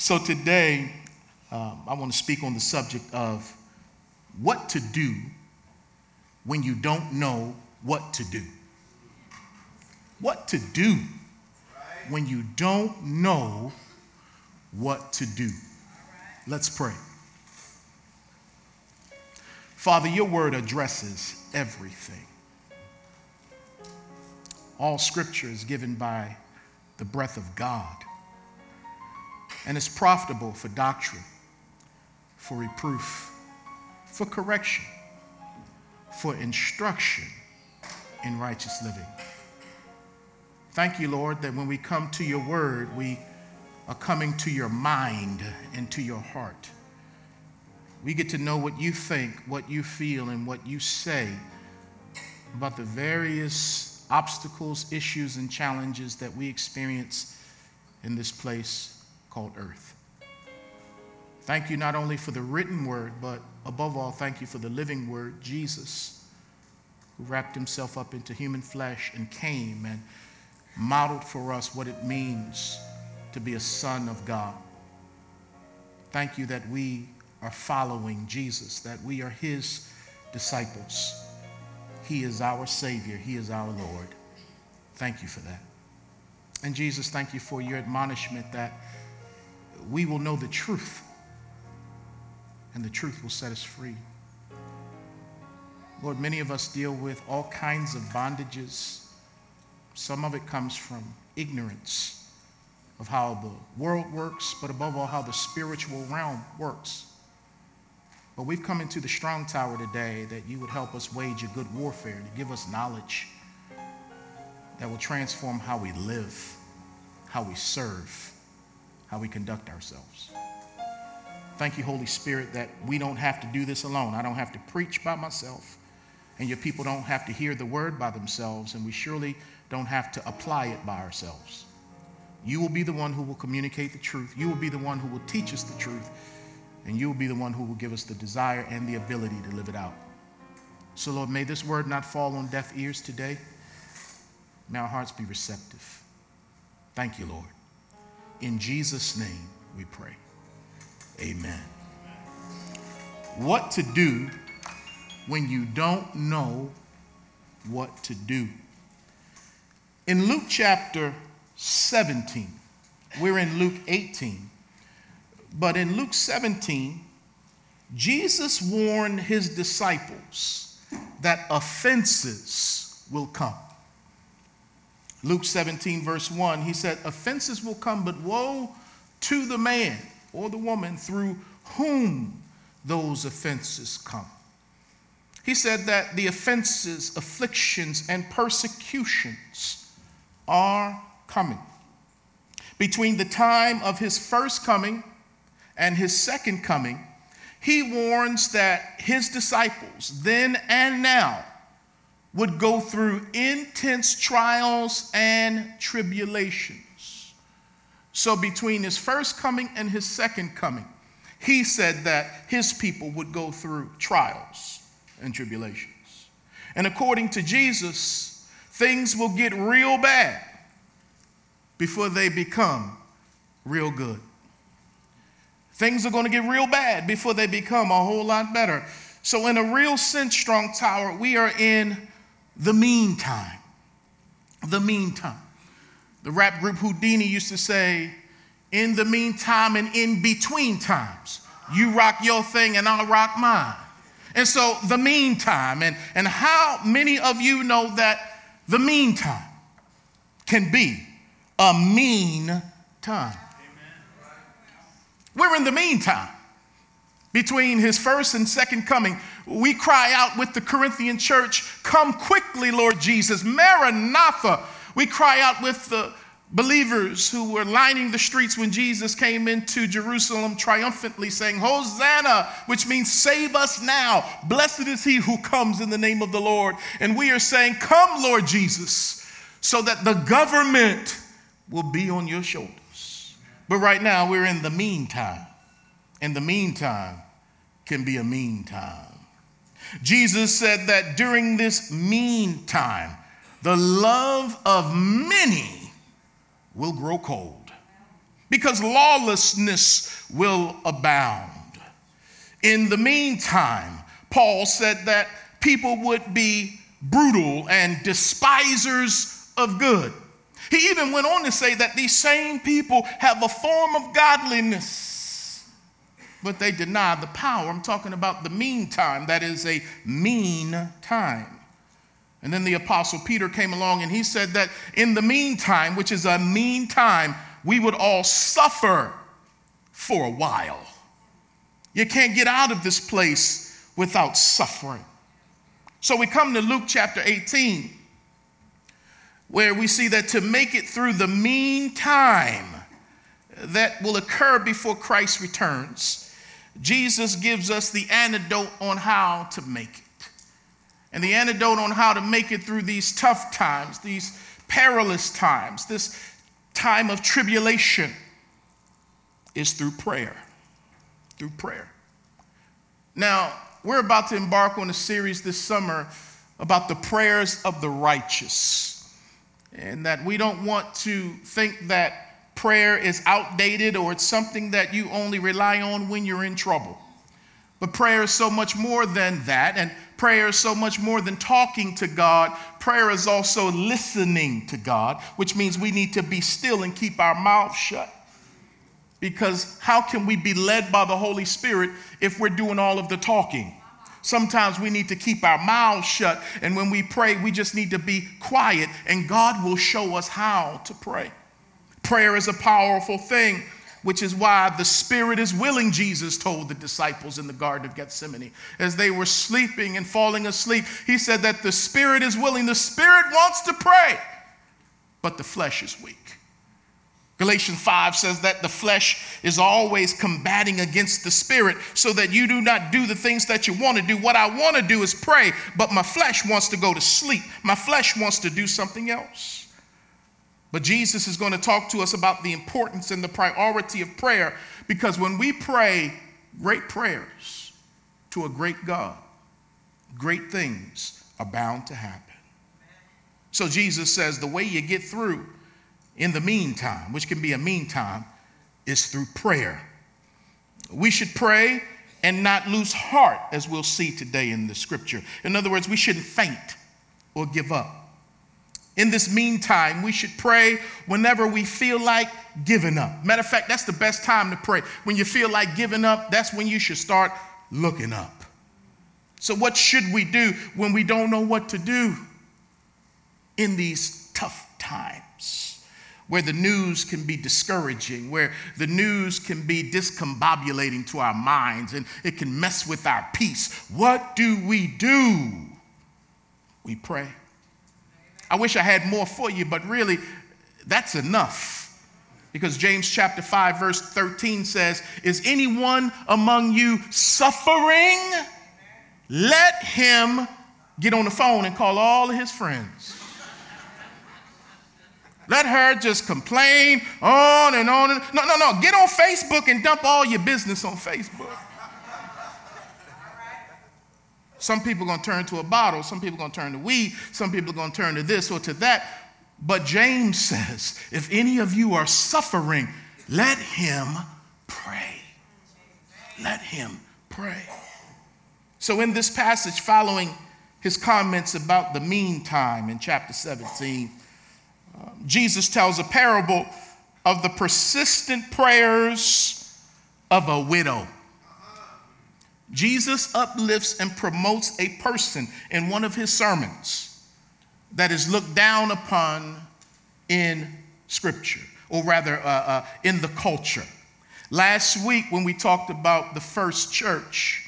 So today, um, I want to speak on the subject of what to do when you don't know what to do. What to do when you don't know what to do. Let's pray. Father, your word addresses everything. All scripture is given by the breath of God and is profitable for doctrine, for reproof, for correction, for instruction in righteous living. Thank you, Lord, that when we come to your word, we are coming to your mind and to your heart. We get to know what you think, what you feel, and what you say about the various obstacles, issues, and challenges that we experience in this place called earth. Thank you not only for the written word, but above all, thank you for the living word, Jesus, who wrapped himself up into human flesh and came and modeled for us what it means to be a son of God. Thank you that we are following Jesus, that we are his disciples. He is our Savior, he is our Lord. Thank you for that. And Jesus, thank you for your admonishment that we will know the truth, and the truth will set us free. Lord, many of us deal with all kinds of bondages. Some of it comes from ignorance of how the world works, but above all, how the spiritual realm works. But we've come into the strong tower today that you would help us wage a good warfare, to give us knowledge that will transform how we live, how we serve, how we conduct ourselves. Thank you, Holy Spirit, that we don't have to do this alone. I don't have to preach by myself, and your people don't have to hear the word by themselves, and we surely don't have to apply it by ourselves. You will be the one who will communicate the truth. You will be the one who will teach us the truth and you will be the one who will give us the desire and the ability to live it out. So, Lord, may this word not fall on deaf ears today. May our hearts be receptive. Thank you, Lord. In Jesus' name we pray. Amen. What to do when you don't know what to do. In Luke chapter 17, we're in Luke 18. But in Luke 17, Jesus warned his disciples that offenses will come. Luke 17, verse 1, he said, Offenses will come, but woe to the man or the woman through whom those offenses come. He said that the offenses, afflictions, and persecutions are coming. Between the time of his first coming and his second coming, he warns that his disciples, then and now, would go through intense trials and tribulations. So, between his first coming and his second coming, he said that his people would go through trials and tribulations. And according to Jesus, things will get real bad before they become real good. Things are going to get real bad before they become a whole lot better. So, in a real sense, Strong Tower, we are in the meantime. The meantime. The rap group Whodini used to say, in the meantime and in between times, you rock your thing and I'll rock mine. And so, the meantime, and, and how many of you know that the meantime can be a mean time? We're in the meantime. Between his first and second coming, we cry out with the Corinthian church, Come quickly, Lord Jesus, Maranatha. We cry out with the believers who were lining the streets when Jesus came into Jerusalem triumphantly saying, Hosanna, which means save us now. Blessed is he who comes in the name of the Lord. And we are saying, Come, Lord Jesus, so that the government will be on your shoulders. But right now, we're in the meantime. And the meantime can be a mean time. Jesus said that during this meantime, the love of many will grow cold. because lawlessness will abound. In the meantime, Paul said that people would be brutal and despisers of good. He even went on to say that these same people have a form of godliness, but they deny the power. I'm talking about the meantime, that is a mean time. And then the Apostle Peter came along and he said that in the meantime, which is a mean time, we would all suffer for a while. You can't get out of this place without suffering. So we come to Luke chapter 18, where we see that to make it through the mean time that will occur before Christ returns, Jesus gives us the antidote on how to make it. And the antidote on how to make it through these tough times, these perilous times, this time of tribulation is through prayer. Through prayer. Now, we're about to embark on a series this summer about the prayers of the righteous. And that we don't want to think that prayer is outdated or it's something that you only rely on when you're in trouble. But prayer is so much more than that. And prayer is so much more than talking to God. Prayer is also listening to God, which means we need to be still and keep our mouths shut. Because how can we be led by the Holy Spirit if we're doing all of the talking? Sometimes we need to keep our mouths shut. And when we pray, we just need to be quiet, and God will show us how to pray. Prayer is a powerful thing which is why the spirit is willing, Jesus told the disciples in the Garden of Gethsemane. As they were sleeping and falling asleep, he said that the spirit is willing. The spirit wants to pray, but the flesh is weak. Galatians 5 says that the flesh is always combating against the spirit so that you do not do the things that you want to do. What I want to do is pray, but my flesh wants to go to sleep. My flesh wants to do something else. But Jesus is going to talk to us about the importance and the priority of prayer because when we pray great prayers to a great God, great things are bound to happen. So Jesus says the way you get through in the meantime, which can be a meantime, is through prayer. We should pray and not lose heart, as we'll see today in the scripture. In other words, we shouldn't faint or give up. In this meantime, we should pray whenever we feel like giving up. Matter of fact, that's the best time to pray. When you feel like giving up, that's when you should start looking up. So, what should we do when we don't know what to do in these tough times? Where the news can be discouraging, where the news can be discombobulating to our minds and it can mess with our peace. What do we do? We pray. I wish I had more for you, but really, that's enough. Because James chapter 5, verse 13 says, Is anyone among you suffering? Let him get on the phone and call all of his friends. Let her just complain on and on. And, no, no, no. Get on Facebook and dump all your business on Facebook. Some people are going to turn to a bottle, some people are going to turn to weed, some people are going to turn to this or to that. But James says, if any of you are suffering, let him pray. Let him pray. So, in this passage, following his comments about the meantime in chapter 17, um, Jesus tells a parable of the persistent prayers of a widow. Jesus uplifts and promotes a person in one of his sermons that is looked down upon in Scripture, or rather, uh, uh, in the culture. Last week, when we talked about the first church,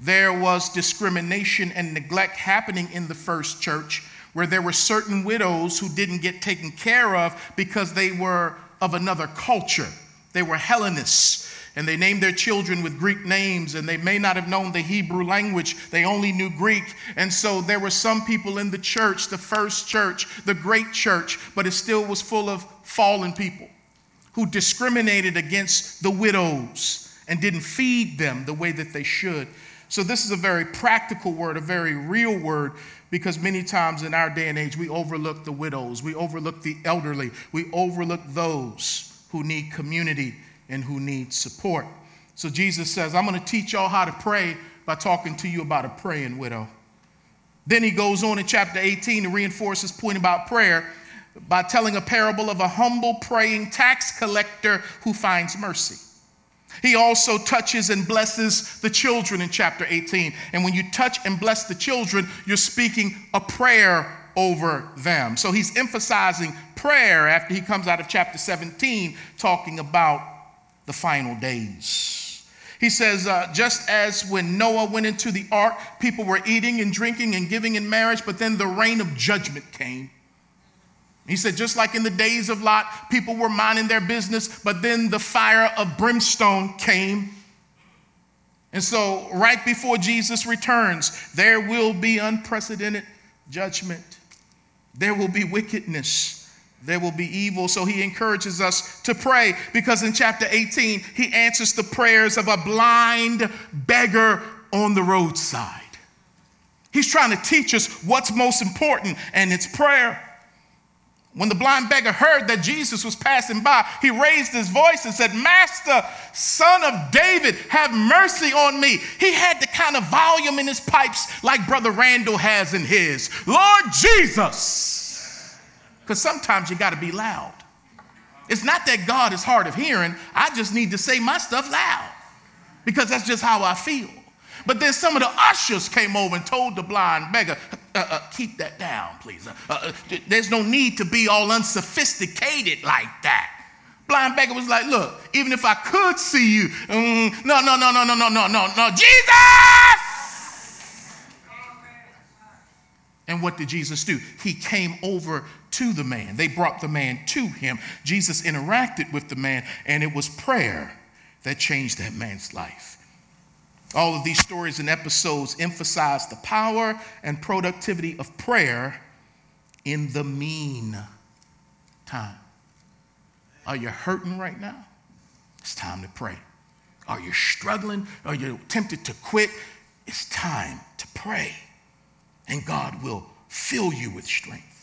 there was discrimination and neglect happening in the first church where there were certain widows who didn't get taken care of because they were of another culture. They were Hellenists and they named their children with Greek names, and they may not have known the Hebrew language. They only knew Greek. And so there were some people in the church, the first church, the great church, but it still was full of fallen people who discriminated against the widows and didn't feed them the way that they should. So, this is a very practical word, a very real word, because many times in our day and age, we overlook the widows, we overlook the elderly, we overlook those who need community and who need support. So Jesus says, I'm going to teach y'all how to pray by talking to you about a praying widow. Then he goes on in chapter 18 to reinforce his point about prayer by telling a parable of a humble praying tax collector who finds mercy. He also touches and blesses the children in chapter 18. And when you touch and bless the children, you're speaking a prayer over them. So he's emphasizing prayer after he comes out of chapter 17, talking about the final days. He says, uh, just as when Noah went into the ark, people were eating and drinking and giving in marriage, but then the reign of judgment came. He said, just like in the days of Lot, people were minding their business, but then the fire of brimstone came. And so, right before Jesus returns, there will be unprecedented judgment. There will be wickedness. There will be evil. So he encourages us to pray because in chapter 18, he answers the prayers of a blind beggar on the roadside. He's trying to teach us what's most important, and it's prayer. When the blind beggar heard that Jesus was passing by, he raised his voice and said, Master, son of David, have mercy on me. He had the kind of volume in his pipes like Brother Randall has in his. Lord Jesus. Because sometimes you got to be loud. It's not that God is hard of hearing, I just need to say my stuff loud because that's just how I feel. But then some of the ushers came over and told the blind beggar, uh, uh, keep that down, please. Uh, uh, there's no need to be all unsophisticated like that. Blind beggar was like, look, even if I could see you, no, no, no, no, no, no, no, no, no, Jesus! And what did Jesus do? He came over to the man. They brought the man to him. Jesus interacted with the man, and it was prayer that changed that man's life. All of these stories and episodes emphasize the power and productivity of prayer in the mean time. Are you hurting right now? It's time to pray. Are you struggling? Are you tempted to quit? It's time to pray. And God will fill you with strength.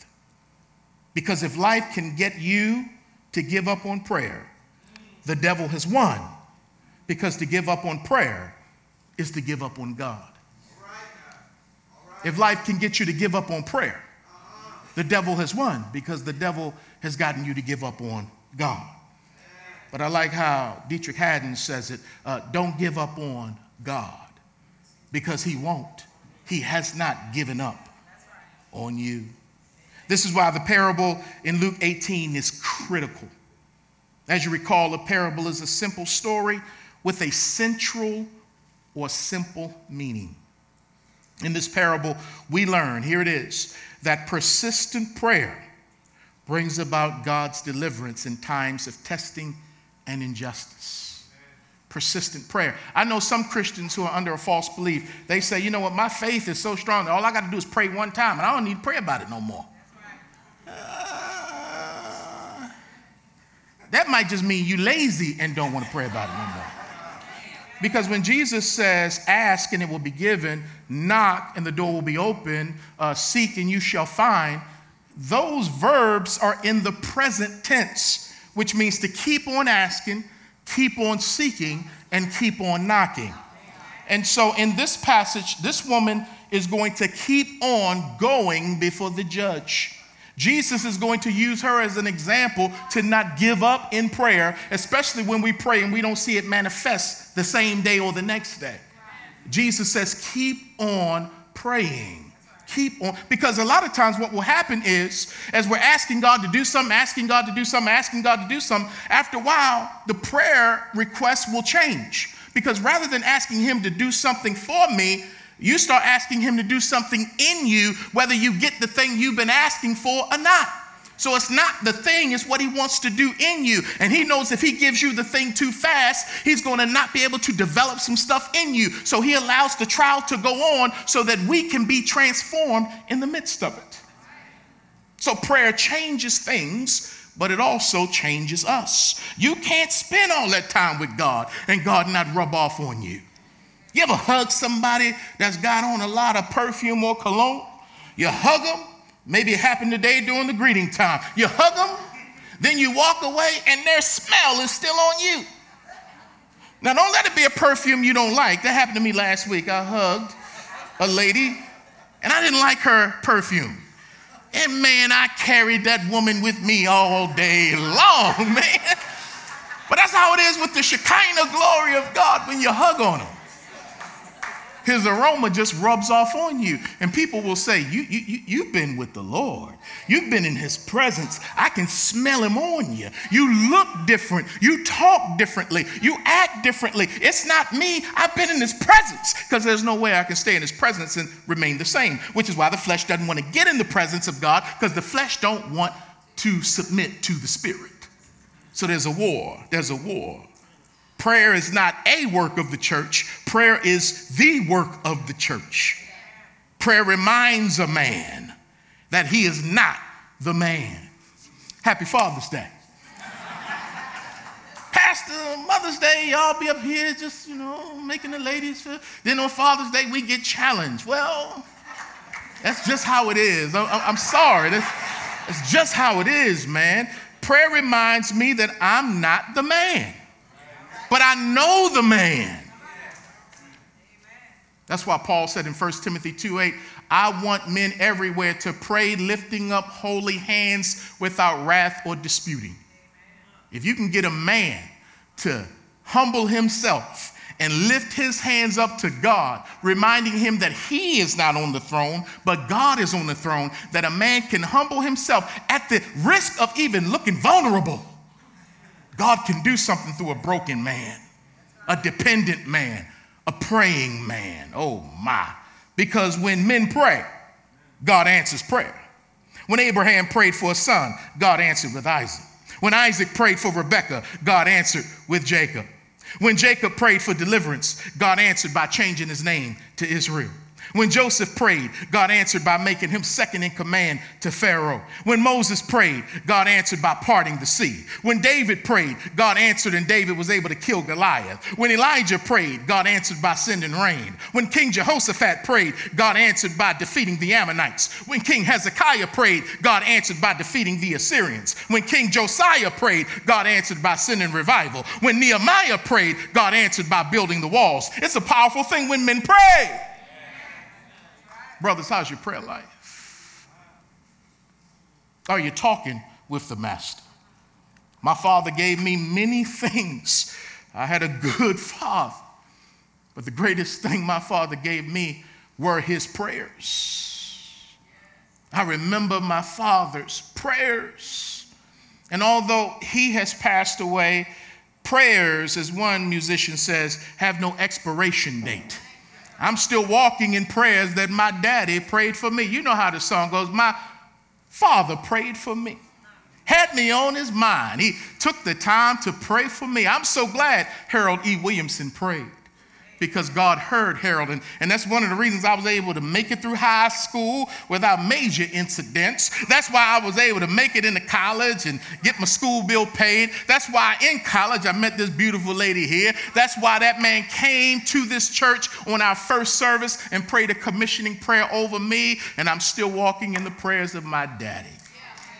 Because if life can get you to give up on prayer, the devil has won. Because to give up on prayer is to give up on God. If life can get you to give up on prayer, the devil has won because the devil has gotten you to give up on God. But I like how Deitrick Haddon says it uh, don't give up on God because he won't. He has not given up on you. This is why the parable in Luke 18 is critical. As you recall, a parable is a simple story with a central or simple meaning. In this parable, we learn here it is that persistent prayer brings about God's deliverance in times of testing and injustice. Persistent prayer. I know some Christians who are under a false belief. They say, you know what, my faith is so strong that all I got to do is pray one time and I don't need to pray about it no more. That might just mean you lazy and don't want to pray about it no more. Because when Jesus says, ask and it will be given, knock and the door will be open, uh, seek and you shall find, those verbs are in the present tense, which means to keep on asking, keep on seeking, and keep on knocking. And so in this passage, this woman is going to keep on going before the judge. Jesus is going to use her as an example to not give up in prayer, especially when we pray and we don't see it manifest the same day or the next day. Jesus says, keep on praying. Keep on. Because a lot of times, what will happen is, as we're asking God to do something, asking God to do something, asking God to do something, after a while, the prayer request will change. Because rather than asking Him to do something for me, you start asking Him to do something in you, whether you get the thing you've been asking for or not. So it's not the thing, it's what he wants to do in you. And he knows if he gives you the thing too fast, he's going to not be able to develop some stuff in you. So he allows the trial to go on so that we can be transformed in the midst of it. So prayer changes things, but it also changes us. You can't spend all that time with God and God not rub off on you. You ever hug somebody that's got on a lot of perfume or cologne? You hug them. Maybe it happened today during the greeting time. You hug them. Then you walk away and their smell is still on you. Now, don't let it be a perfume you don't like. That happened to me last week. I hugged a lady and I didn't like her perfume. And man, I carried that woman with me all day long, man. But that's how it is with the Shekinah glory of God when you hug on him his aroma just rubs off on you. And people will say, you, you, you, You've been with the Lord. You've been in his presence. I can smell him on you. You look different. You talk differently. You act differently. It's not me. I've been in his presence because there's no way I can stay in his presence and remain the same, which is why the flesh doesn't want to get in the presence of God because the flesh don't want to submit to the spirit. So there's a war. There's a war. Prayer is not a work of the church, prayer is the work of the church. Prayer reminds a man that he is not the man. Happy Father's Day. Pastor, Mother's Day, y'all be up here just, you know, making the ladies feel. Then on Father's Day, we get challenged. Well, that's just how it is. I'm, sorry. That's, that's just how it is, man. Prayer reminds me that I'm not the man but I know the man. That's why Paul said in 1 Timothy 2 8, I want men everywhere to pray, lifting up holy hands without wrath or disputing. If you can get a man to humble himself and lift his hands up to God, reminding him that he is not on the throne, but God is on the throne, that a man can humble himself at the risk of even looking vulnerable God can do something through a broken man, a dependent man, a praying man. Oh my. Because when men pray, God answers prayer. When Abraham prayed for a son, God answered with Isaac. When Isaac prayed for Rebekah, God answered with Jacob. When Jacob prayed for deliverance, God answered by changing his name to Israel. When Joseph prayed, God answered by making him second in command to Pharaoh. When Moses prayed, God answered by parting the sea. When David prayed, God answered and David was able to kill Goliath. When Elijah prayed, God answered by sending rain. When King Jehoshaphat prayed, God answered by defeating the Ammonites. When King Hezekiah prayed, God answered by defeating the Assyrians. When King Josiah prayed, God answered by sending revival. When Nehemiah prayed, God answered by building the walls. It's a powerful thing when men pray. Brothers, how's your prayer life? Are you talking with the Master? My father gave me many things. I had a good father. But the greatest thing my father gave me were his prayers. I remember my father's prayers. And although he has passed away, prayers, as one musician says, have no expiration date. I'm still walking in prayers that my daddy prayed for me. You know how the song goes. My father prayed for me, had me on his mind. He took the time to pray for me. I'm so glad Harold E. Williamson prayed because God heard Harold. And, and that's one of the reasons I was able to make it through high school without major incidents. That's why I was able to make it into college and get my school bill paid. That's why in college I met this beautiful lady here. That's why that man came to this church on our first service and prayed a commissioning prayer over me. And I'm still walking in the prayers of my daddy.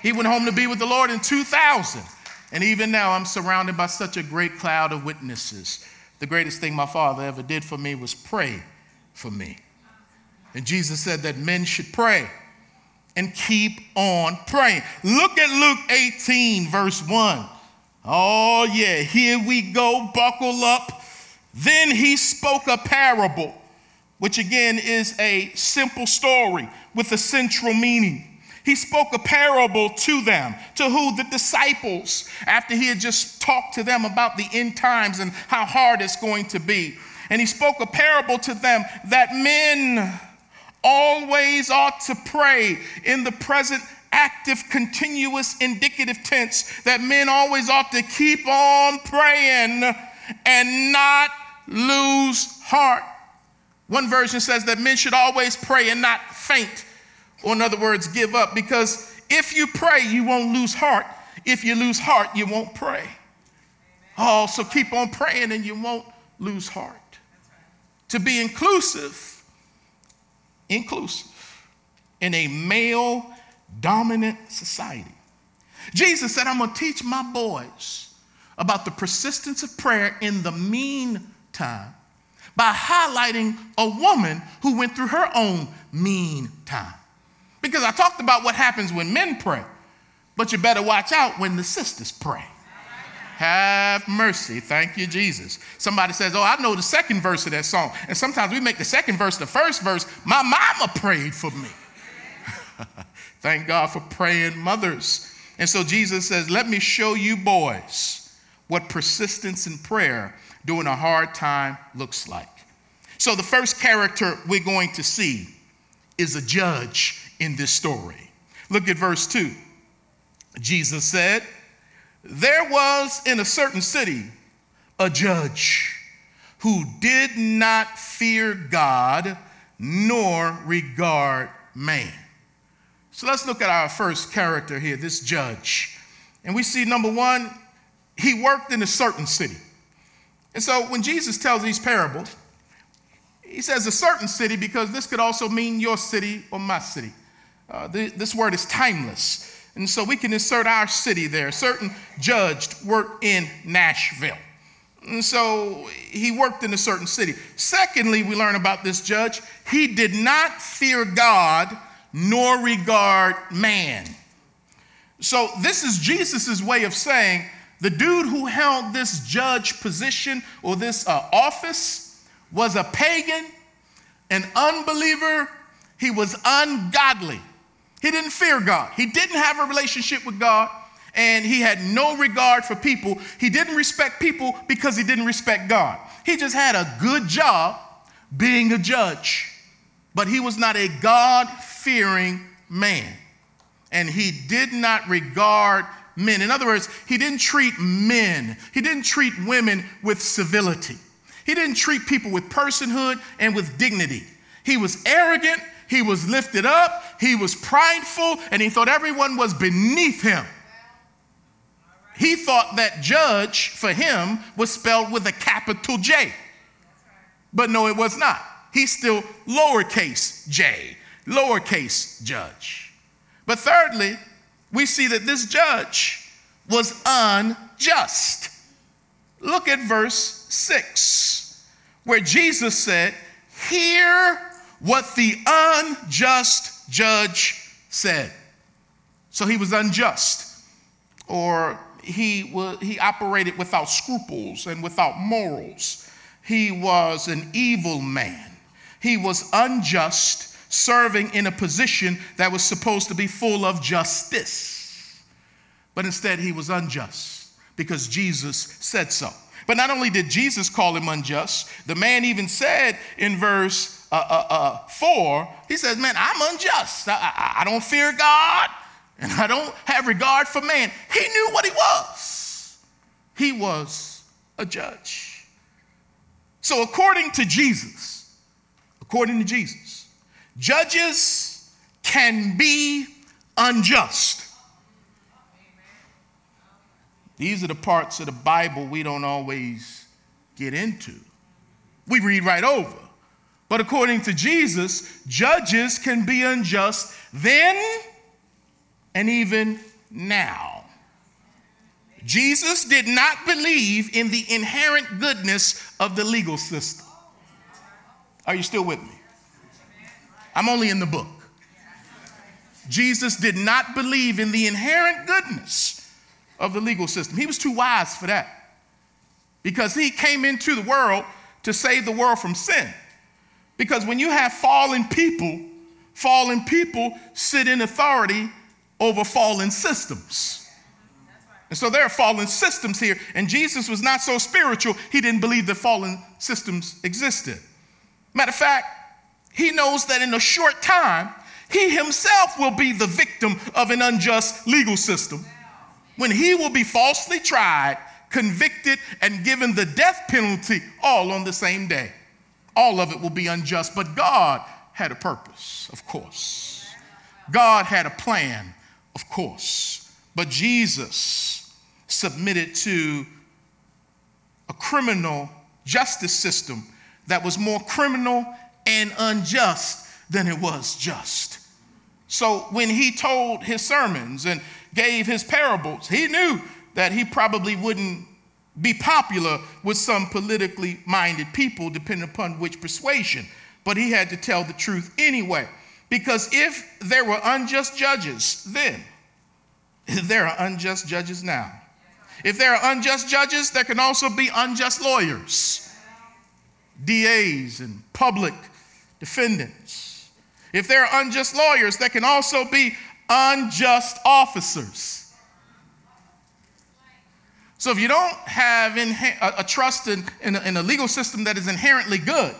He went home to be with the Lord in 2000. And even now, I'm surrounded by such a great cloud of witnesses the greatest thing my father ever did for me was pray for me. And Jesus said that men should pray and keep on praying. Look at Luke 18, verse 1. Oh, yeah, here we go, buckle up. Then he spoke a parable, which again is a simple story with a central meaning. He spoke a parable to them, to who? The disciples, after he had just talked to them about the end times and how hard it's going to be. And he spoke a parable to them that men always ought to pray in the present active, continuous, indicative tense, that men always ought to keep on praying and not lose heart. One version says that men should always pray and not faint. Or, in other words, give up. Because if you pray, you won't lose heart. If you lose heart, you won't pray. Oh, so keep on praying and you won't lose heart. To be inclusive, inclusive in a male dominant society Jesus said, I'm going to teach my boys about the persistence of prayer in the meantime by highlighting a woman who went through her own mean time. Because I talked about what happens when men pray, but you better watch out when the sisters pray. Have mercy. Thank you, Jesus. Somebody says, Oh, I know the second verse of that song. And sometimes we make the second verse the first verse. My mama prayed for me. Thank God for praying mothers. And so Jesus says, Let me show you boys what persistence in prayer during a hard time looks like. So, the first character we're going to see is a judge in this story. Look at verse 2. Jesus said, There was in a certain city a judge who did not fear God nor regard man. So let's look at our first character here, this judge. And we see number one, he worked in a certain city. And so when Jesus tells these parables, he says a certain city because this could also mean your city or my city. Uh, this word is timeless. And so we can insert our city there. Certain judge worked in Nashville. And so he worked in a certain city. Secondly, we learn about this judge. He did not fear God nor regard man. So this is Jesus' way of saying the dude who held this judge position or this uh, office was a pagan, an unbeliever. He was ungodly. He didn't fear God. He didn't have a relationship with God, and he had no regard for people. He didn't respect people because he didn't respect God. He just had a good job being a judge, but he was not a God fearing man. And he did not regard men. In other words, he didn't treat men, he didn't treat women with civility. He didn't treat people with personhood and with dignity. He was arrogant, he was lifted up, he was prideful, and he thought everyone was beneath him. He thought that judge for him was spelled with a capital J. But no, it was not. He's still lowercase j, lowercase judge. But thirdly, we see that this judge was unjust. Look at verse 6, where Jesus said, Hear what the unjust judge said. So he was unjust, or he, he operated without scruples and without morals. He was an evil man. He was unjust serving in a position that was supposed to be full of justice. But instead, he was unjust because Jesus said so. But not only did Jesus call him unjust, the man even said in verse uh, uh, uh, 4, he says, Man, I'm unjust. I, I, I don't fear God and I don't have regard for man. He knew what he was. He was a judge. So, according to Jesus, according to Jesus, Judges can be unjust. These are the parts of the Bible we don't always get into. We read right over. But according to Jesus, judges can be unjust then and even now. Jesus did not believe in the inherent goodness of the legal system. Are you still with me? I'm only in the book. Jesus did not believe in the inherent goodness of the legal system. He was too wise for that because he came into the world to save the world from sin. Because when you have fallen people, fallen people sit in authority over fallen systems. And so there are fallen systems here, and Jesus was not so spiritual, he didn't believe that fallen systems existed. Matter of fact, he knows that in a short time, he himself will be the victim of an unjust legal system when he will be falsely tried, convicted, and given the death penalty all on the same day. All of it will be unjust, but God had a purpose, of course. God had a plan, of course. But Jesus submitted to a criminal justice system that was more criminal and unjust than it was just. So when he told his sermons and gave his parables, he knew that he probably wouldn't be popular with some politically minded people, depending upon which persuasion. But he had to tell the truth anyway. Because if there were unjust judges then, there are unjust judges now. If there are unjust judges, there can also be unjust lawyers, DAs, and public defendants. If there are unjust lawyers, there can also be unjust officers. So if you don't have a trust in, in, a, in a legal system that is inherently good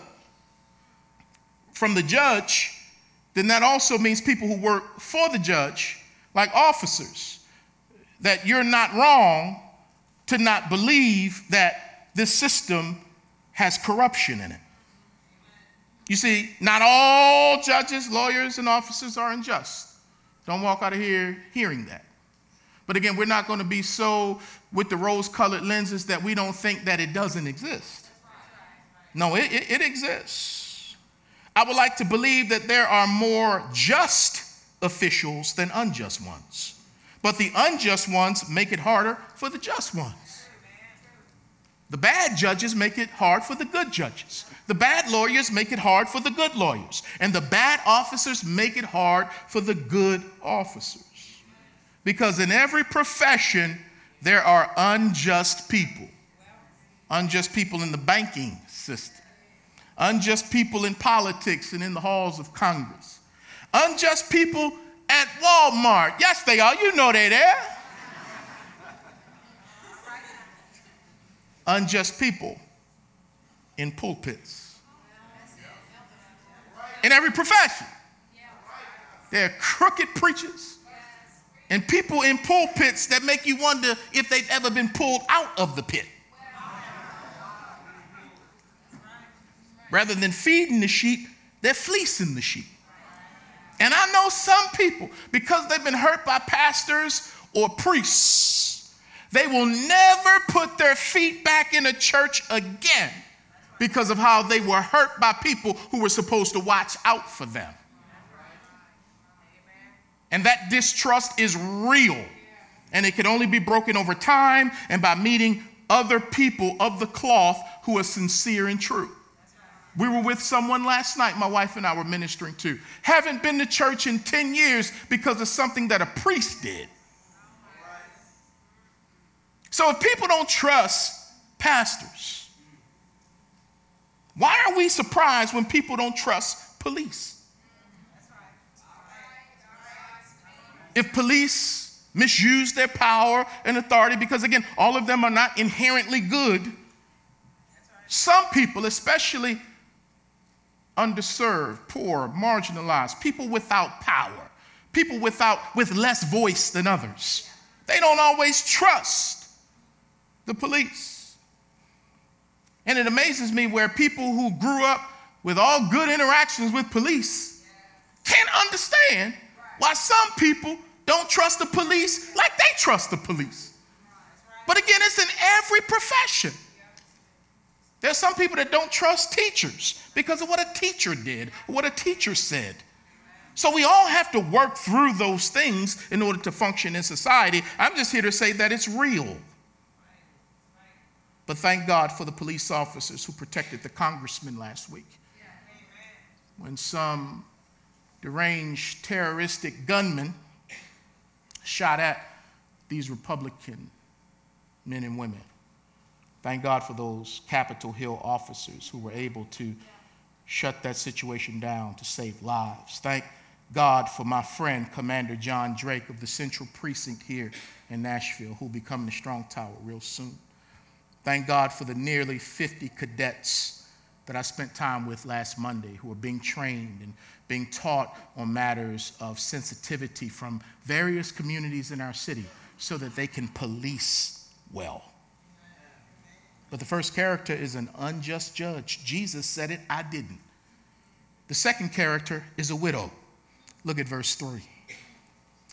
from the judge, then that also means people who work for the judge, like officers, that you're not wrong to not believe that this system has corruption in it. You see, not all judges, lawyers, and officers are unjust. Don't walk out of here hearing that. But again, we're not going to be so with the rose colored lenses that we don't think that it doesn't exist. No, it, it, it, exists. I would like to believe that there are more just officials than unjust ones. But the unjust ones make it harder for the just ones. The bad judges make it hard for the good judges. The bad lawyers make it hard for the good lawyers. And the bad officers make it hard for the good officers. Because in every profession, there are unjust people. Unjust people in the banking system, unjust people in politics and in the halls of Congress, unjust people at Walmart. Yes, they are. You know they're there. unjust people in pulpits. In every profession. They're crooked preachers and people in pulpits that make you wonder if they've ever been pulled out of the pit. Rather than feeding the sheep, they're fleecing the sheep. And I know some people, because they've been hurt by pastors or priests, they will never put their feet back in a church again because of how they were hurt by people who were supposed to watch out for them. And that distrust is real. And it can only be broken over time and by meeting other people of the cloth who are sincere and true. We were with someone last night, my wife and I were ministering to. Haven't been to church in 10 years because of something that a priest did. So if people don't trust pastors, why are we surprised when people don't trust police? If police misuse their power and authority, because again, all of them are not inherently good, some people, especially underserved, poor, marginalized, people without power, people without with less voice than others, they don't always trust the police. And it amazes me where people who grew up with all good interactions with police can't understand why some people don't trust the police like they trust the police. But again, it's in every profession. There's some people that don't trust teachers because of what a teacher did, what a teacher said. So we all have to work through those things in order to function in society. I'm just here to say that it's real. But thank God for the police officers who protected the congressman last week. When some deranged terroristic gunmen shot at these Republican men and women. Thank God for those Capitol Hill officers who were able to shut that situation down to save lives. Thank God for my friend, Commander John Drake of the Central Precinct here in Nashville, who will be coming to Strong Tower real soon. Thank God for the nearly 50 cadets that I spent time with last Monday who are being trained and being taught on matters of sensitivity from various communities in our city so that they can police well. But the first character is an unjust judge. Jesus said it, I didn't. The second character is a widow. Look at verse 3.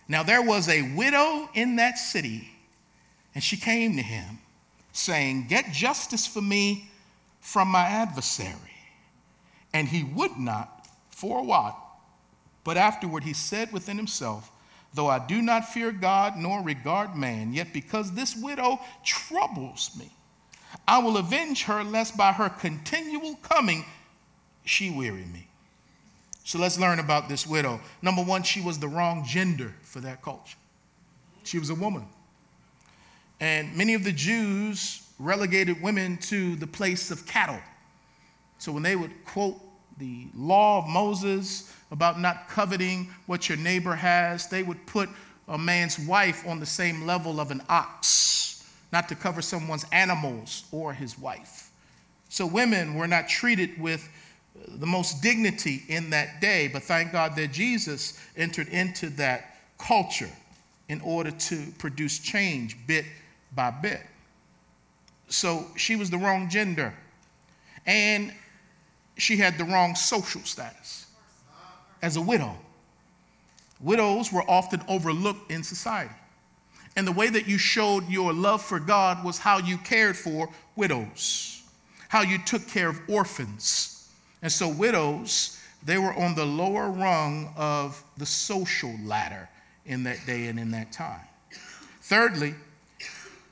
Now there was a widow in that city, and she came to him saying, Get justice for me from my adversary. And he would not for a while. But afterward he said within himself, Though I do not fear God nor regard man, yet because this widow troubles me, I will avenge her, lest by her continual coming she weary me. So let's learn about this widow. Number one, she was the wrong gender for that culture. She was a woman. And many of the Jews relegated women to the place of cattle. So when they would quote the law of Moses about not coveting what your neighbor has, they would put a man's wife on the same level of an ox, not to cover someone's animals or his wife. So women were not treated with the most dignity in that day, but thank God that Jesus entered into that culture in order to produce change bit by bit. So she was the wrong gender. And she had the wrong social status as a widow. Widows were often overlooked in society. And the way that you showed your love for God was how you cared for widows, how you took care of orphans. And so, widows, they were on the lower rung of the social ladder in that day and in that time. Thirdly,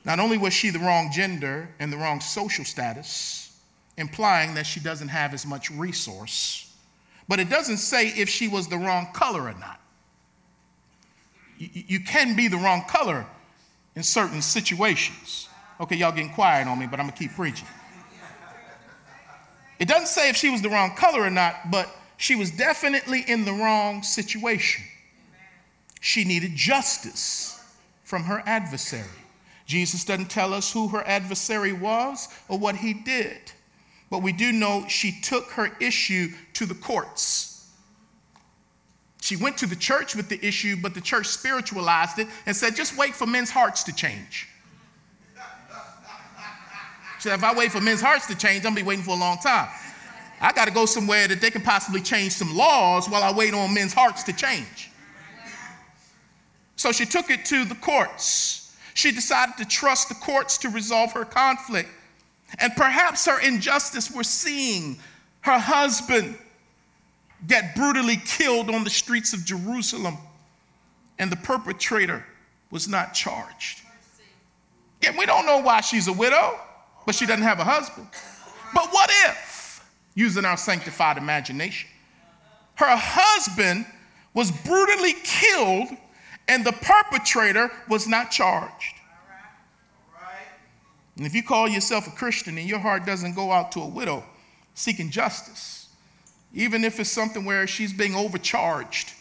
not only was she the wrong gender and the wrong social status, implying that she doesn't have as much resource. But it doesn't say if she was the wrong color or not. You, can be the wrong color in certain situations. Okay, y'all getting quiet on me, but I'm gonna keep preaching. It doesn't say if she was the wrong color or not, but she was definitely in the wrong situation. She needed justice from her adversary. Jesus doesn't tell us who her adversary was or what he did. But we do know she took her issue to the courts. She went to the church with the issue, but the church spiritualized it and said, just wait for men's hearts to change. She said, if I wait for men's hearts to change, I'm gonna be waiting for a long time. I gotta go somewhere that they can possibly change some laws while I wait on men's hearts to change. So she took it to the courts. She decided to trust the courts to resolve her conflict. And perhaps her injustice was seeing her husband get brutally killed on the streets of Jerusalem, and the perpetrator was not charged. Yet we don't know why she's a widow, but she doesn't have a husband. But what if, using our sanctified imagination, her husband was brutally killed and the perpetrator was not charged? And if you call yourself a Christian and your heart doesn't go out to a widow seeking justice, even if it's something where she's being overcharged,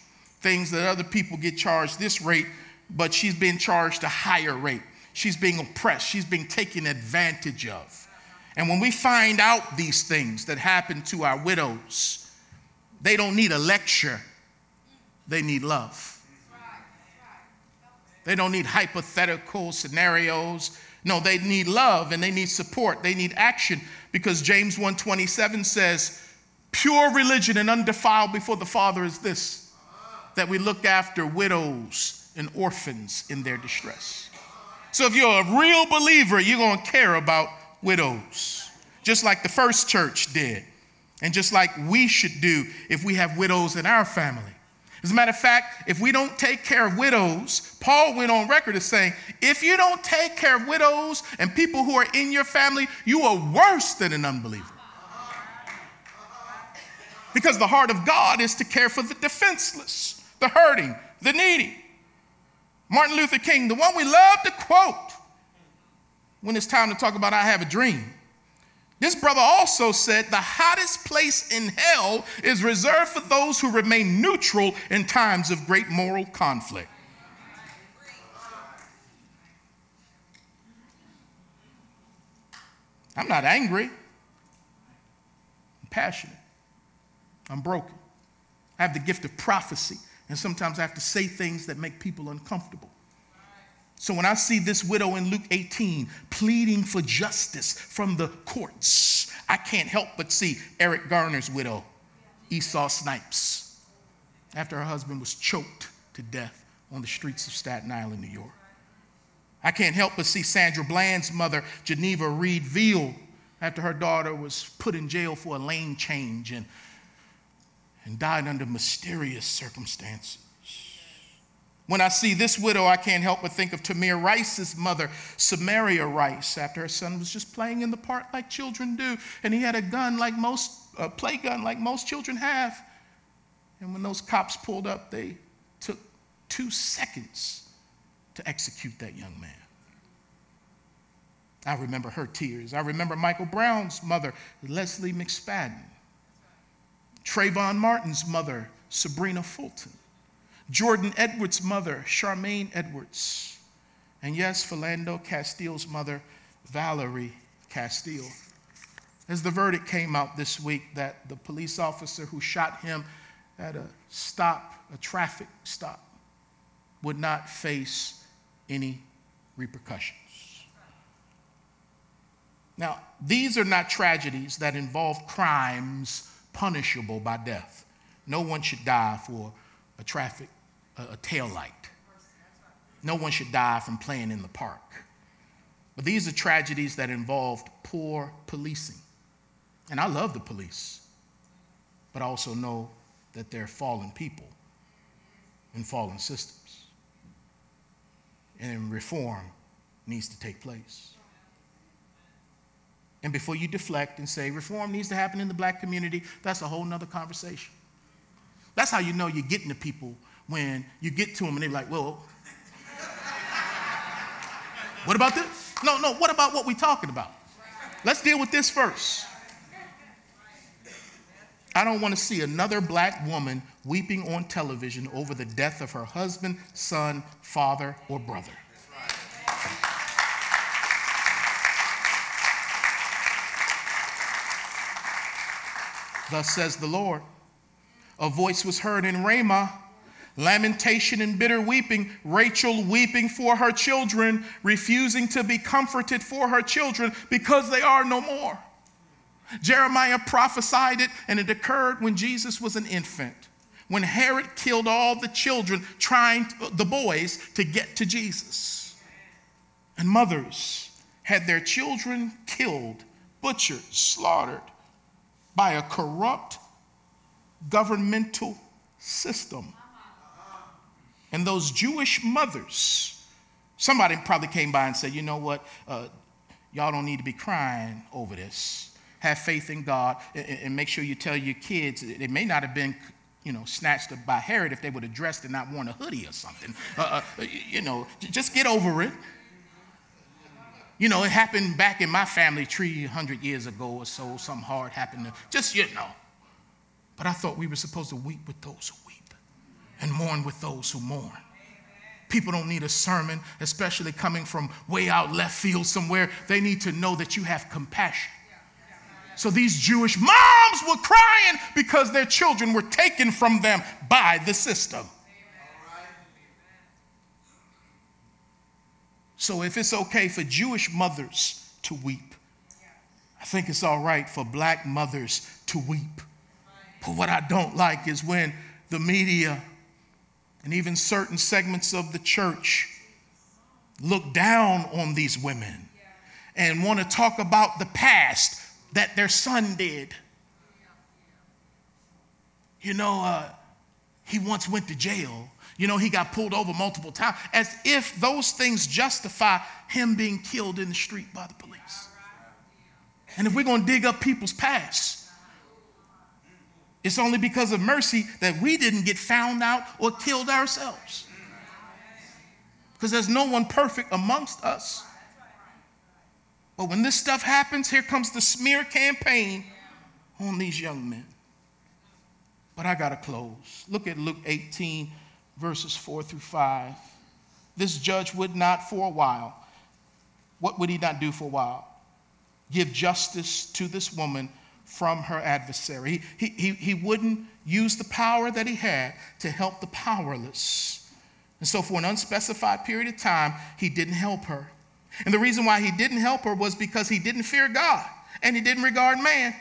things that other people get charged this rate, but she's being charged a higher rate. She's being oppressed, she's being taken advantage of. And when we find out these things that happen to our widows, they don't need a lecture, they need love. They don't need hypothetical scenarios. No, they need love and they need support. They need action because James 1:27 says, "Pure religion and undefiled before the Father is this, that we look after widows and orphans in their distress." So if you're a real believer, you're going to care about widows, just like the first church did, and just like we should do if we have widows in our family. As a matter of fact, if we don't take care of widows, Paul went on record as saying, if you don't take care of widows and people who are in your family, you are worse than an unbeliever. Because the heart of God is to care for the defenseless, the hurting, the needy. Martin Luther King, the one we love to quote when it's time to talk about I have a dream. This brother also said the hottest place in hell is reserved for those who remain neutral in times of great moral conflict. I'm not angry. I'm passionate. I'm broken. I have the gift of prophecy, and sometimes I have to say things that make people uncomfortable. So when I see this widow in Luke 18 pleading for justice from the courts, I can't help but see Eric Garner's widow, Esaw Snipes, after her husband was choked to death on the streets of Staten Island, New York. I can't help but see Sandra Bland's mother, Geneva Reed Veal, after her daughter was put in jail for a lane change and, and died under mysterious circumstances. When I see this widow, I can't help but think of Tamir Rice's mother, Samaria Rice, after her son was just playing in the park like children do. And he had a gun like most, a play gun like most children have. And when those cops pulled up, they took two seconds to execute that young man. I remember her tears. I remember Michael Brown's mother, Lesley McSpadden. Trayvon Martin's mother, Sabrina Fulton. Jordan Edwards' mother, Charmaine Edwards. And yes, Philando Castile's mother, Valerie Castile. As the verdict came out this week that the police officer who shot him at a stop, a traffic stop, would not face any repercussions. Now, these are not tragedies that involve crimes punishable by death. No one should die for a traffic a, a tail light. No one should die from playing in the park. But these are tragedies that involved poor policing. And I love the police, but I also know that they're fallen people and fallen systems. And reform needs to take place. And before you deflect and say reform needs to happen in the black community, that's a whole nother conversation. That's how you know you're getting to people when you get to them and they're like, well, what about this? No, no, what about what we're talking about? Let's deal with this first. I don't want to see another black woman weeping on television over the death of her husband, son, father, or brother. Thus says the Lord. A voice was heard in Ramah lamentation and bitter weeping, Rachel weeping for her children, refusing to be comforted for her children because they are no more. Jeremiah prophesied it, and it occurred when Jesus was an infant, when Herod killed all the children, trying to, uh, the boys to get to Jesus. And mothers had their children killed, butchered, slaughtered by a corrupt governmental system. And those Jewish mothers, somebody probably came by and said, you know what, uh, y'all don't need to be crying over this. Have faith in God and, and make sure you tell your kids, it may not have been you know, snatched up by Herod if they would have dressed and not worn a hoodie or something. Uh, uh, you know, just get over it. You know, it happened back in my family tree 100 years ago or so. Something hard happened. To, just, you know. But I thought we were supposed to weep with those who and mourn with those who mourn. People don't need a sermon, especially coming from way out left field somewhere. They need to know that you have compassion. So these Jewish moms were crying because their children were taken from them by the system. So if it's okay for Jewish mothers to weep, I think it's all right for black mothers to weep. But what I don't like is when the media and even certain segments of the church look down on these women and want to talk about the past that their son did. You know, uh, he once went to jail. You know, he got pulled over multiple times, as if those things justify him being killed in the street by the police. And if we're going to dig up people's past, it's only because of mercy that we didn't get found out or killed ourselves. Because there's no one perfect amongst us. But when this stuff happens, here comes the smear campaign on these young men. But I got to close. Look at Luke 18, verses 4 through 5. This judge would not for a while. What would he not do for a while? Give justice to this woman from her adversary. He, he, he wouldn't use the power that he had to help the powerless. And so, for an unspecified period of time, he didn't help her. And the reason why he didn't help her was because he didn't fear God and he didn't regard man.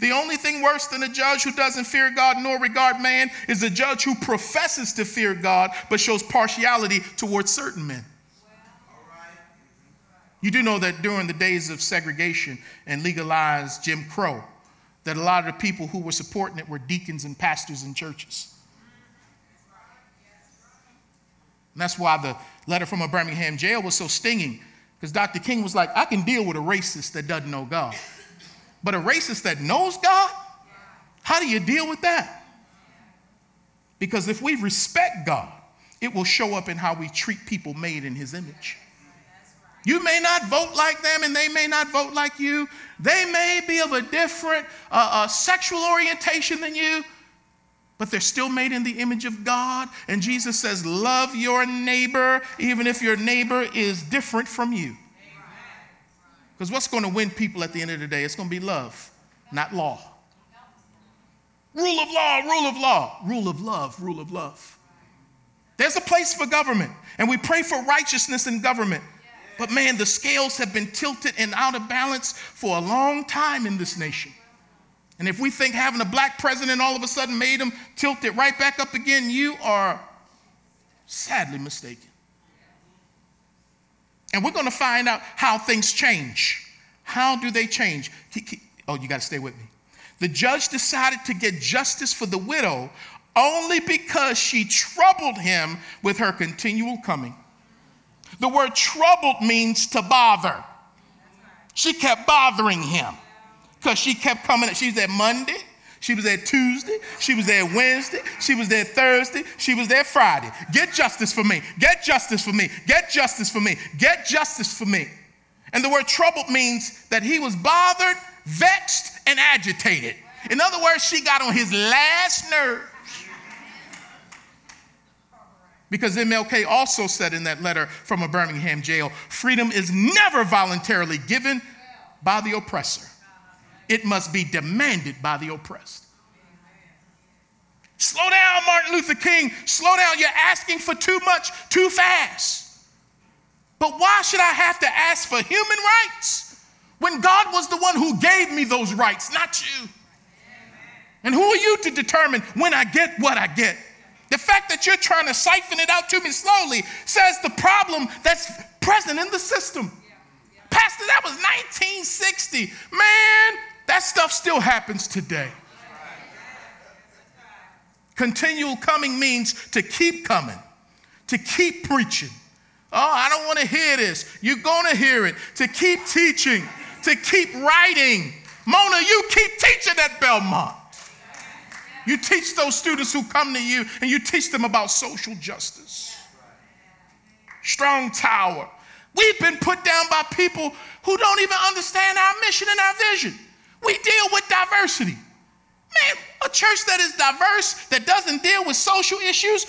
The only thing worse than a judge who doesn't fear God nor regard man is a judge who professes to fear God but shows partiality towards certain men. You do know that during the days of segregation and legalized Jim Crow, that a lot of the people who were supporting it were deacons and pastors in churches. And that's why the letter from a Birmingham jail was so stinging, because Dr. King was like, I can deal with a racist that doesn't know God. But a racist that knows God, how do you deal with that? Because if we respect God, it will show up in how we treat people made in his image. You may not vote like them and they may not vote like you. They may be of a different uh, uh, sexual orientation than you, but they're still made in the image of God. And Jesus says, Love your neighbor, even if your neighbor is different from you. Because what's going to win people at the end of the day? It's going to be love, not law. Rule of law, rule of law, rule of love, rule of love. There's a place for government, and we pray for righteousness in government. But man, the scales have been tilted and out of balance for a long time in this nation. And if we think having a black president all of a sudden made him tilt it right back up again, you are sadly mistaken. And we're going to find out how things change. How do they change? Oh, you got to stay with me. The judge decided to get justice for the widow only because she troubled him with her continual coming. The word troubled means to bother. She kept bothering him because she kept coming. She was there Monday, she was there Tuesday, she was there Wednesday, she was there Thursday, she was there Friday. Get justice for me, get justice for me, get justice for me, get justice for me. And the word troubled means that he was bothered, vexed, and agitated. In other words, she got on his last nerve. Because MLK also said in that letter from a Birmingham jail freedom is never voluntarily given by the oppressor, it must be demanded by the oppressed. Slow down, Martin Luther King. Slow down. You're asking for too much too fast. But why should I have to ask for human rights when God was the one who gave me those rights, not you? And who are you to determine when I get what I get? The fact that you're trying to siphon it out to me slowly says the problem that's present in the system. Pastor, that was 1960. Man, that stuff still happens today. Continual coming means to keep coming, to keep preaching. Oh, I don't want to hear this. You're going to hear it. To keep teaching, to keep writing. Mona, you keep teaching at Belmont. You teach those students who come to you and you teach them about social justice. Strong tower. We've been put down by people who don't even understand our mission and our vision. We deal with diversity. Man, a church that is diverse, that doesn't deal with social issues,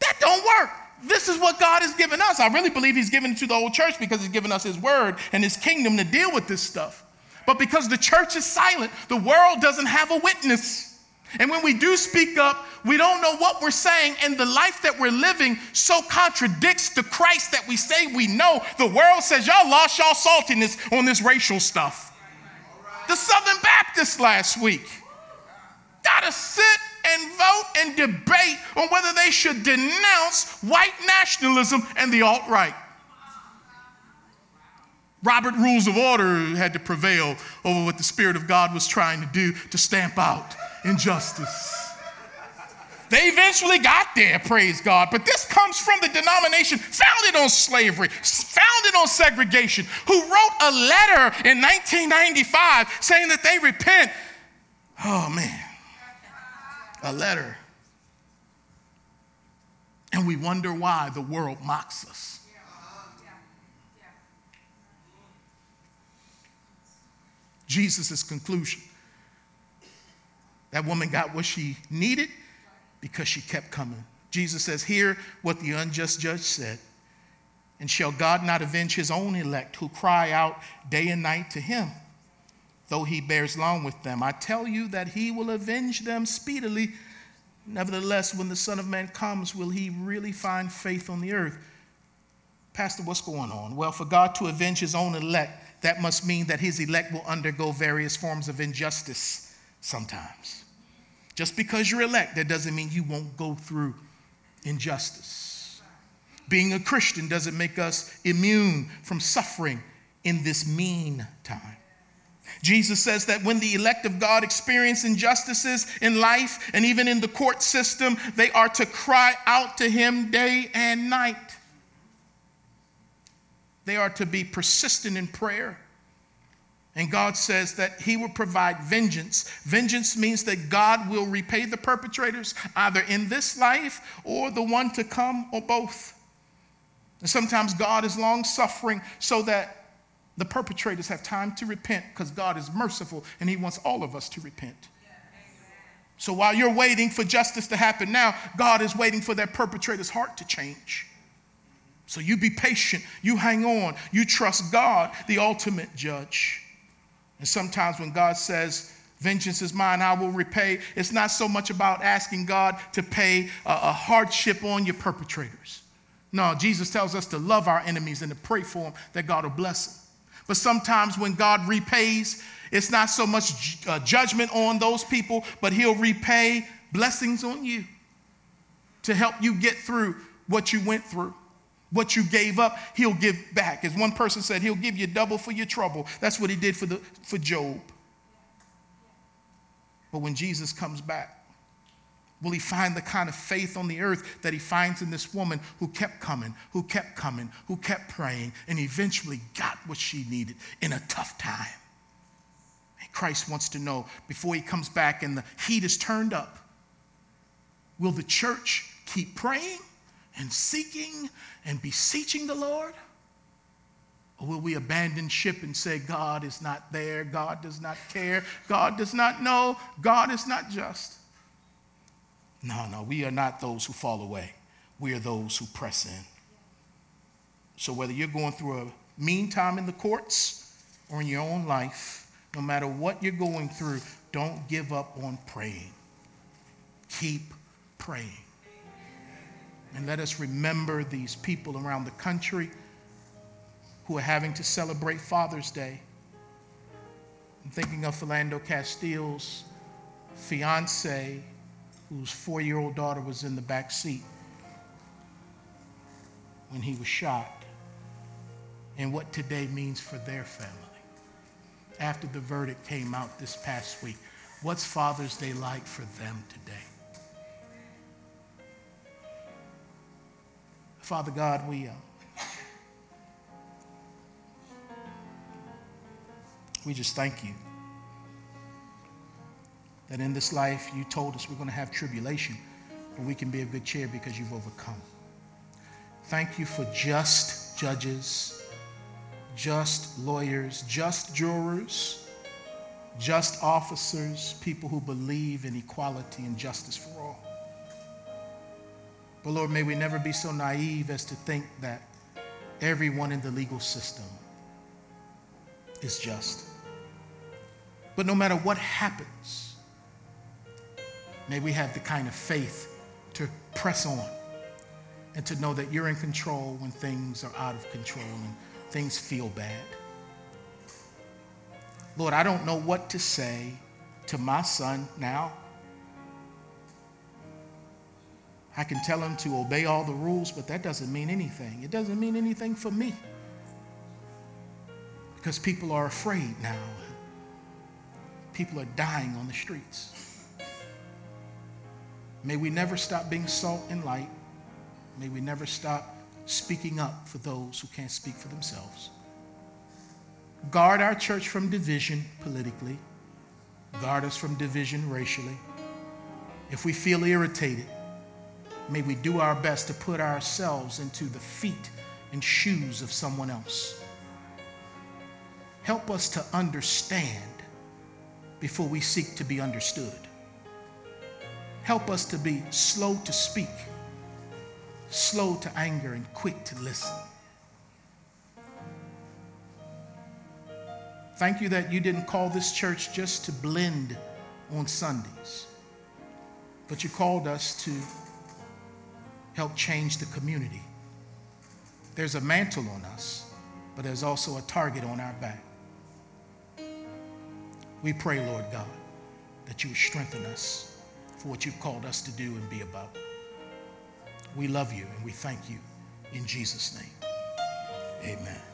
that don't work. This is what God has given us. I really believe He's given it to the whole church because He's given us His word and His kingdom to deal with this stuff. But because the church is silent, the world doesn't have a witness. And when we do speak up, we don't know what we're saying, and the life that we're living so contradicts the Christ that we say we know. The world says, Y'all lost y'all saltiness on this racial stuff. The Southern Baptists last week got to sit and vote and debate on whether they should denounce white nationalism and the alt right. Robert Rules of Order had to prevail over what the Spirit of God was trying to do to stamp out injustice. They eventually got there, praise God. But this comes from the denomination founded on slavery, founded on segregation, who wrote a letter in 1995 saying that they repent. Oh, man. A letter. And we wonder why the world mocks us. Jesus' conclusion. That woman got what she needed because she kept coming. Jesus says, Hear what the unjust judge said. And shall God not avenge his own elect who cry out day and night to him, though he bears long with them? I tell you that he will avenge them speedily. Nevertheless, when the Son of Man comes, will he really find faith on the earth? Pastor, what's going on? Well, for God to avenge his own elect, that must mean that his elect will undergo various forms of injustice sometimes. Just because you're elect, that doesn't mean you won't go through injustice. Being a Christian doesn't make us immune from suffering in this mean time. Jesus says that when the elect of God experience injustices in life and even in the court system, they are to cry out to Him day and night. They are to be persistent in prayer. And God says that He will provide vengeance. Vengeance means that God will repay the perpetrators either in this life or the one to come or both. And sometimes God is long suffering so that the perpetrators have time to repent because God is merciful and He wants all of us to repent. So while you're waiting for justice to happen now, God is waiting for that perpetrator's heart to change. So you be patient, you hang on, you trust God, the ultimate judge. And sometimes when God says, Vengeance is mine, I will repay, it's not so much about asking God to pay a, a hardship on your perpetrators. No, Jesus tells us to love our enemies and to pray for them that God will bless them. But sometimes when God repays, it's not so much uh, judgment on those people, but He'll repay blessings on you to help you get through what you went through. What you gave up, he'll give back. As one person said, he'll give you double for your trouble. That's what he did for, the, for Job. But when Jesus comes back, Will he find the kind of faith on the earth that he finds in this woman who kept coming, who kept coming, who kept praying, and eventually got what she needed in a tough time? And Christ wants to know before he comes back and the heat is turned up will the church keep praying and seeking and beseeching the Lord? Or will we abandon ship and say, God is not there, God does not care, God does not know, God is not just? No, no, we are not those who fall away. We are those who press in. So, whether you're going through a mean time in the courts or in your own life, no matter what you're going through, don't give up on praying. Keep praying. And let us remember these people around the country who are having to celebrate Father's Day. I'm thinking of Philando Castile's fiance whose four year old daughter was in the back seat when he was shot, and what today means for their family. After the verdict came out this past week, what's Father's Day like for them today? Father God, we, uh, we just thank you that in this life you told us we're going to have tribulation, but we can be of good cheer because you've overcome. Thank you for just judges, just lawyers, just jurors, just officers, people who believe in equality and justice for all. But Lord, may we never be so naive as to think that everyone in the legal system is just. But no matter what happens, May we have the kind of faith to press on and to know that you're in control when things are out of control and things feel bad. Lord, I don't know what to say to my son now. I can tell him to obey all the rules, but that doesn't mean anything. It doesn't mean anything for me. Because people are afraid now. People are dying on the streets. May we never stop being salt and light. May we never stop speaking up for those who can't speak for themselves. Guard our church from division politically. Guard us from division racially. If we feel irritated, may we do our best to put ourselves into the feet and shoes of someone else. Help us to understand before we seek to be understood. Help us to be slow to speak, slow to anger, and quick to listen. Thank you that you didn't call this church just to blend on Sundays, but you called us to help change the community. There's a mantle on us, but there's also a target on our back. We pray, Lord God, that you would strengthen us for what you've called us to do and be about. We love you and we thank you in Jesus' name. Amen.